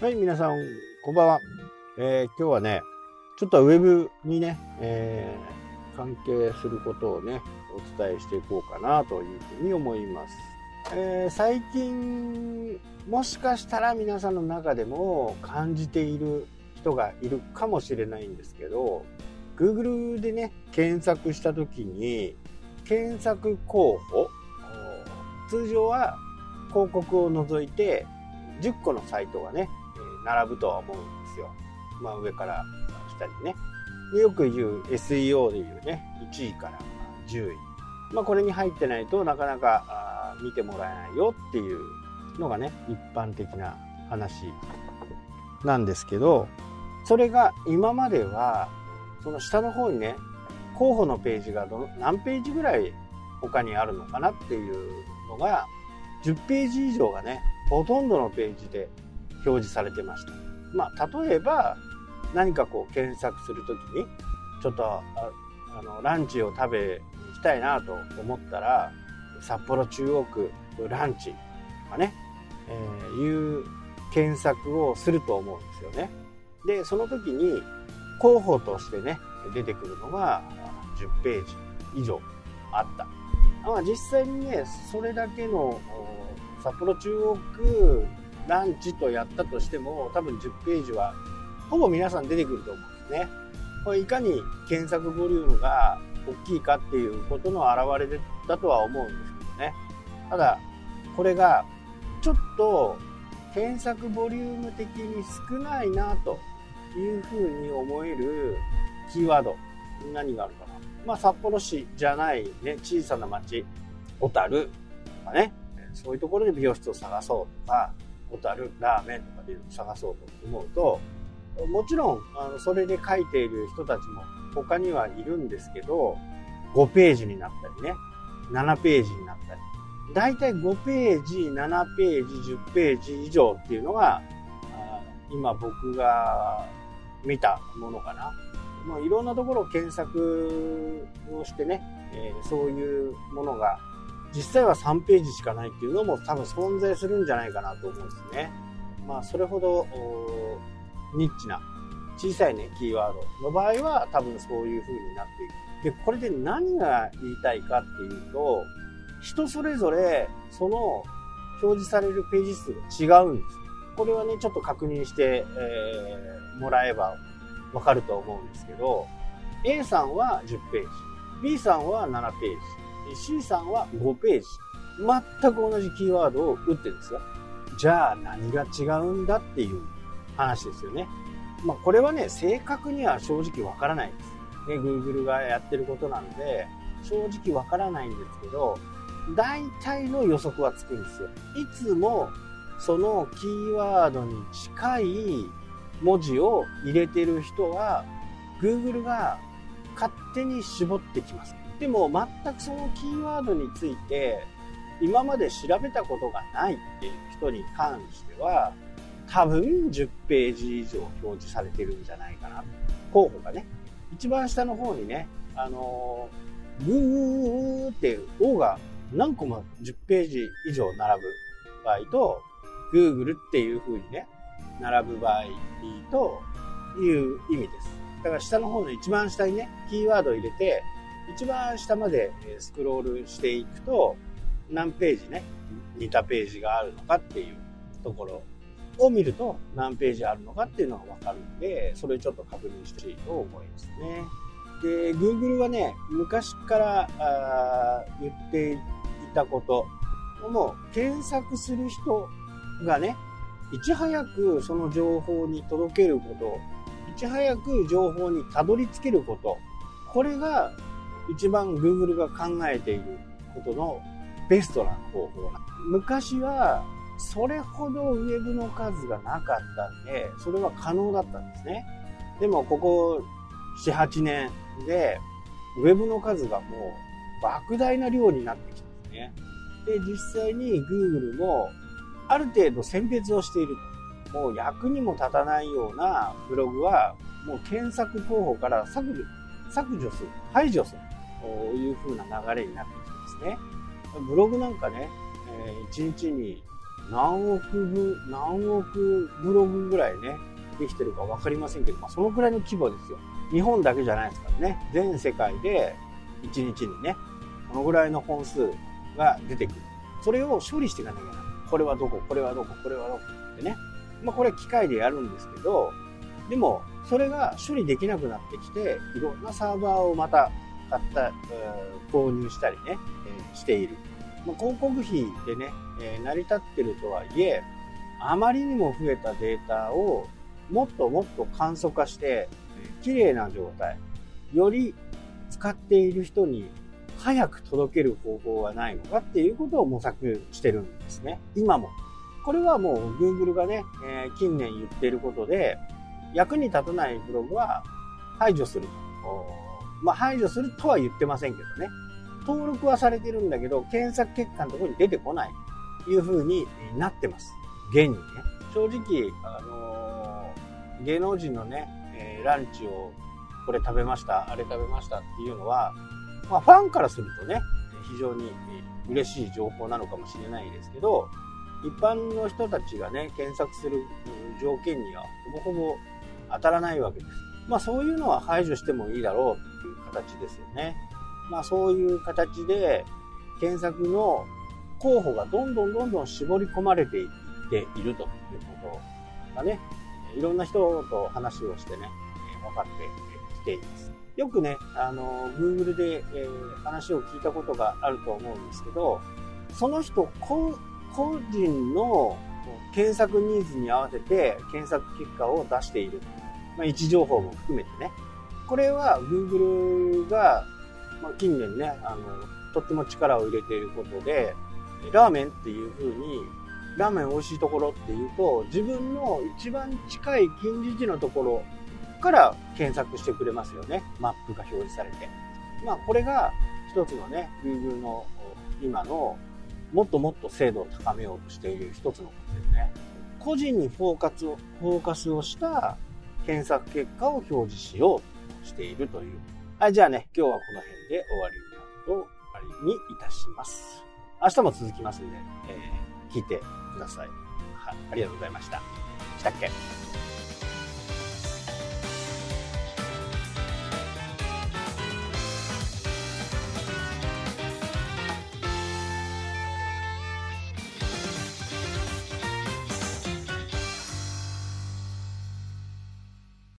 はい、皆さん、こんばんは。えー、今日はね、ちょっとウェブにね、えー、関係することをね、お伝えしていこうかなというふうに思います。えー、最近、もしかしたら皆さんの中でも感じている人がいるかもしれないんですけど、Google でね、検索した時に、検索候補、通常は広告を除いて10個のサイトがね、並ぶとは思うんですよ。まあ上から下にね。でよく言う SEO でいうね、1位から10位。まあこれに入ってないとなかなか見てもらえないよっていうのがね、一般的な話なんですけど、それが今までは、その下の方にね、候補のページがど何ページぐらい他にあるのかなっていうのが、10ページ以上がね、ほとんどのページで表示されてました。まあ、例えば、何かこう検索するときに、ちょっとああのランチを食べに行きたいなと思ったら、札幌中央区ランチとかね、えー、いう検索をすると思うんですよね。で、その時に候補としてね、出てくるのが10ページ以上あった。まあ、実際にね、それだけの札幌中央区ランチとやったとしても、多分10ページは、ほぼ皆さん出てくると思うんですね。これいかに検索ボリュームが大きいかっていうことの表れだとは思うんですけどね。ただ、これが、ちょっと検索ボリューム的に少ないなというふうに思えるキーワード、何があるかな。まあ、札幌市じゃないね、小さな町、小樽とかね、そういうところで美容室を探そうとか、小樽ラーメンとかで探そうと思うともちろんあのそれで書いている人たちも他にはいるんですけど5ページになったりね7ページになったり大体5ページ7ページ10ページ以上っていうのが今僕が見たものかな。まあ、いろんなところを検索をしてね、えー、そういうものが実際は3ページしかないっていうのも多分存在するんじゃないかなと思うんですね。まあ、それほどニッチな小さいね、キーワードの場合は多分そういう風になっていく。で、これで何が言いたいかっていうと、人それぞれその表示されるページ数が違うんです。これはね、ちょっと確認して、えー、もらえばわかると思うんですけど、A さんは10ページ、B さんは7ページ、C さんは5ページ。全く同じキーワードを打ってるんですよ。じゃあ何が違うんだっていう話ですよね。まあこれはね、正確には正直わからないです。ね、Google がやってることなんで、正直わからないんですけど、大体の予測はつくんですよ。いつもそのキーワードに近い文字を入れてる人は、Google が勝手に絞ってきます。でも全くそのキーワードについて今まで調べたことがないっていう人に関しては多分10ページ以上表示されてるんじゃないかな。候補がね。一番下の方にね、あの、グーって O が何個も10ページ以上並ぶ場合と、Google っていう風にね、並ぶ場合という意味です。だから下の方の一番下にね、キーワードを入れて、一番下までスクロールしていくと、何ページね、似たページがあるのかっていうところを見ると、何ページあるのかっていうのがわかるんで、それちょっと確認してほしいと思いますね。で、Google はね、昔からあ言っていたこと、もう検索する人がね、いち早くその情報に届けること、いち早く情報にたどり着けること、これが一番 Google が考えていることのベストな方法な昔はそれほどウェブの数がなかったんで、それは可能だったんですね。でもここ7、8年で、ウェブの数がもう莫大な量になってきたんですね。で、実際に Google もある程度選別をしている。もう役にも立たないようなブログはもう検索候補から削除、削除する、排除する。という風な流れになってきてますね。ブログなんかね、え1日に何億部、何億ブログぐらいね、できてるか分かりませんけど、まあ、そのくらいの規模ですよ。日本だけじゃないですからね。全世界で1日にね、このぐらいの本数が出てくる。それを処理していかなきゃならない。これはどこ、これはどこ、これはどこってね。まあ、これは機械でやるんですけど、でも、それが処理できなくなってきて、いろんなサーバーをまた買った、購入したりね、している。まあ、広告費でね、成り立ってるとはいえ、あまりにも増えたデータをもっともっと簡素化して、綺麗な状態、より使っている人に早く届ける方法はないのかっていうことを模索してるんですね。今も。これはもう Google がね、近年言ってることで、役に立たないブログは排除すると。まあ、排除するとは言ってませんけどね。登録はされてるんだけど、検索結果のところに出てこないという風になってます。現にね。正直、あのー、芸能人のね、えー、ランチをこれ食べました、あれ食べましたっていうのは、まあ、ファンからするとね、非常に嬉しい情報なのかもしれないですけど、一般の人たちがね、検索する条件にはほぼほぼ当たらないわけです。まあそういうのは排除してもいいだろうっていう形ですよね。まあそういう形で検索の候補がどんどんどんどん絞り込まれていっているということがね、いろんな人と話をしてね、分かってきています。よくね、あの、Google で、えー、話を聞いたことがあると思うんですけど、その人個人の検索ニーズに合わせて検索結果を出している。まあ、位置情報も含めてね。これは Google が、まあ、近年ね、あの、とっても力を入れていることで、ラーメンっていう風に、ラーメン美味しいところっていうと、自分の一番近い近似値のところから検索してくれますよね。マップが表示されて。まあ、これが一つのね、Google の今のもっともっと精度を高めようとしている一つのことですね。個人にフォーカスを、フォーカスをした検索結果を表示しようとしているという。はい、じゃあね、今日はこの辺で終わりと終わりにいたします。明日も続きますんで、えー、聞いてください。はい、ありがとうございました。したっけ？